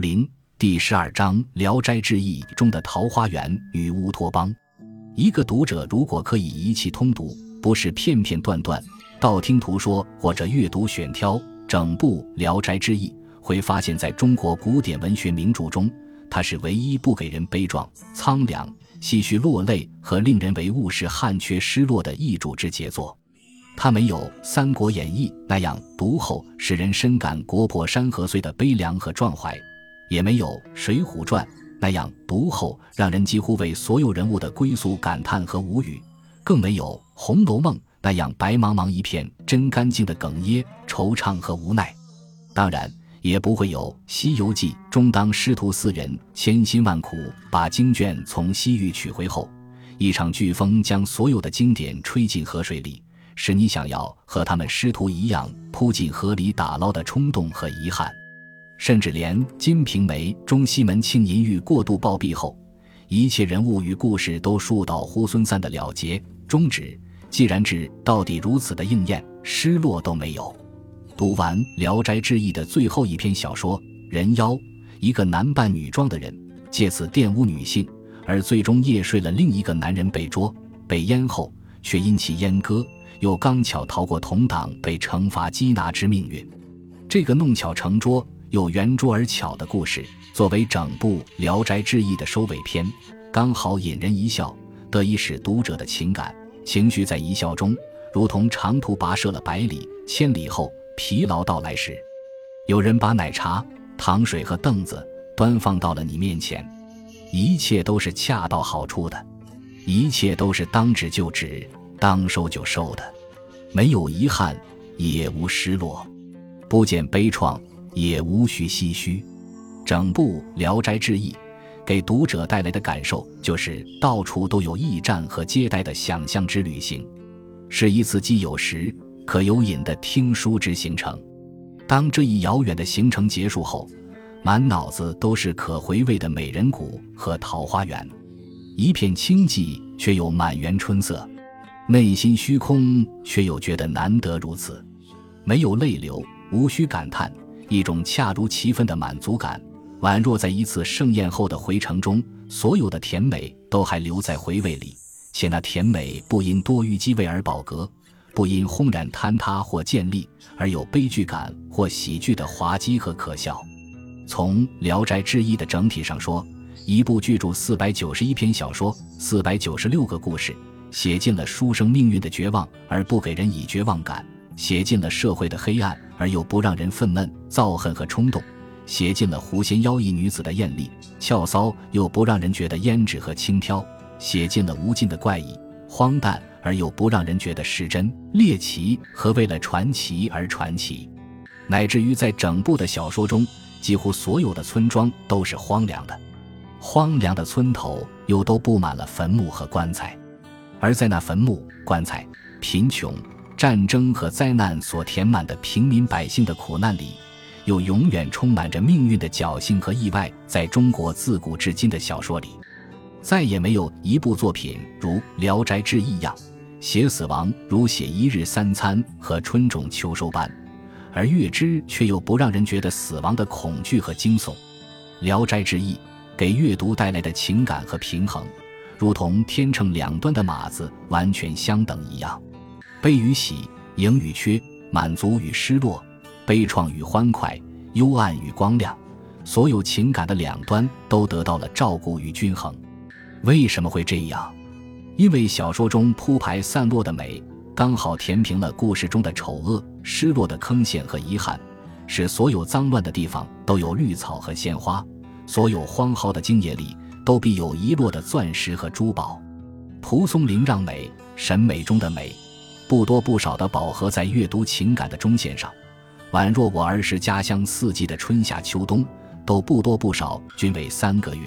林第十二章《聊斋志异》中的桃花源与乌托邦。一个读者如果可以一气通读，不是片片段段、道听途说，或者阅读选挑整部《聊斋志异》，会发现，在中国古典文学名著中，它是唯一不给人悲壮、苍凉、唏嘘落泪和令人为物是汉缺失落的易主之杰作。它没有《三国演义》那样读后使人深感国破山河碎的悲凉和壮怀，也没有《水浒传》那样读后让人几乎为所有人物的归宿感叹和无语，更没有《红楼梦》那样白茫茫一片真干净的哽咽、惆怅和无奈。当然，也不会有《西游记》中当师徒四人千辛万苦把经卷从西域取回后，一场飓风将所有的经典吹进河水里。使你想要和他们师徒一样扑进河里打捞的冲动和遗憾，甚至连《金瓶梅》中西门庆淫欲过度暴毙后，一切人物与故事都树倒猢狲散的了结终止，既然至到底如此的应验，失落都没有。读完《聊斋志异》的最后一篇小说《人妖》，一个男扮女装的人借此玷污女性，而最终夜睡了另一个男人被捉被阉后，却因其阉割。又刚巧逃过同党被惩罚缉拿之命运，这个弄巧成拙又圆拙而巧的故事，作为整部《聊斋志异》的收尾篇，刚好引人一笑，得以使读者的情感情绪在一笑中，如同长途跋涉了百里千里后疲劳到来时，有人把奶茶、糖水和凳子端放到了你面前，一切都是恰到好处的，一切都是当止就止。当收就收的，没有遗憾，也无失落，不见悲怆，也无需唏嘘。整部《聊斋志异》给读者带来的感受就是到处都有驿站和接待的想象之旅行，是一次既有时可有饮的听书之行程。当这一遥远的行程结束后，满脑子都是可回味的美人谷和桃花源，一片清寂，却又满园春色。内心虚空，却又觉得难得如此，没有泪流，无需感叹，一种恰如其分的满足感，宛若在一次盛宴后的回程中，所有的甜美都还留在回味里，且那甜美不因多余积味而饱嗝，不因轰然坍塌或建立而有悲剧感或喜剧的滑稽和可笑。从《聊斋志异》的整体上说，一部巨著四百九十一篇小说，四百九十六个故事。写尽了书生命运的绝望，而不给人以绝望感；写尽了社会的黑暗，而又不让人愤懑、憎恨和冲动；写尽了狐仙妖异女子的艳丽、俏骚，又不让人觉得胭脂和轻佻；写尽了无尽的怪异、荒诞，而又不让人觉得失真、猎奇和为了传奇而传奇。乃至于在整部的小说中，几乎所有的村庄都是荒凉的，荒凉的村头又都布满了坟墓和棺材。而在那坟墓、棺材、贫穷、战争和灾难所填满的平民百姓的苦难里，又永远充满着命运的侥幸和意外。在中国自古至今的小说里，再也没有一部作品如《聊斋志异》一样，写死亡如写一日三餐和春种秋收般，而月之却又不让人觉得死亡的恐惧和惊悚。《聊斋志异》给阅读带来的情感和平衡。如同天秤两端的码子完全相等一样，悲与喜，盈与缺，满足与失落，悲怆与欢快，幽暗与光亮，所有情感的两端都得到了照顾与均衡。为什么会这样？因为小说中铺排散落的美，刚好填平了故事中的丑恶、失落的坑陷和遗憾，使所有脏乱的地方都有绿草和鲜花，所有荒蒿的茎叶里。都必有遗落的钻石和珠宝，蒲松龄让美，审美中的美，不多不少的饱和在阅读情感的中线上，宛若我儿时家乡四季的春夏秋冬，都不多不少均为三个月。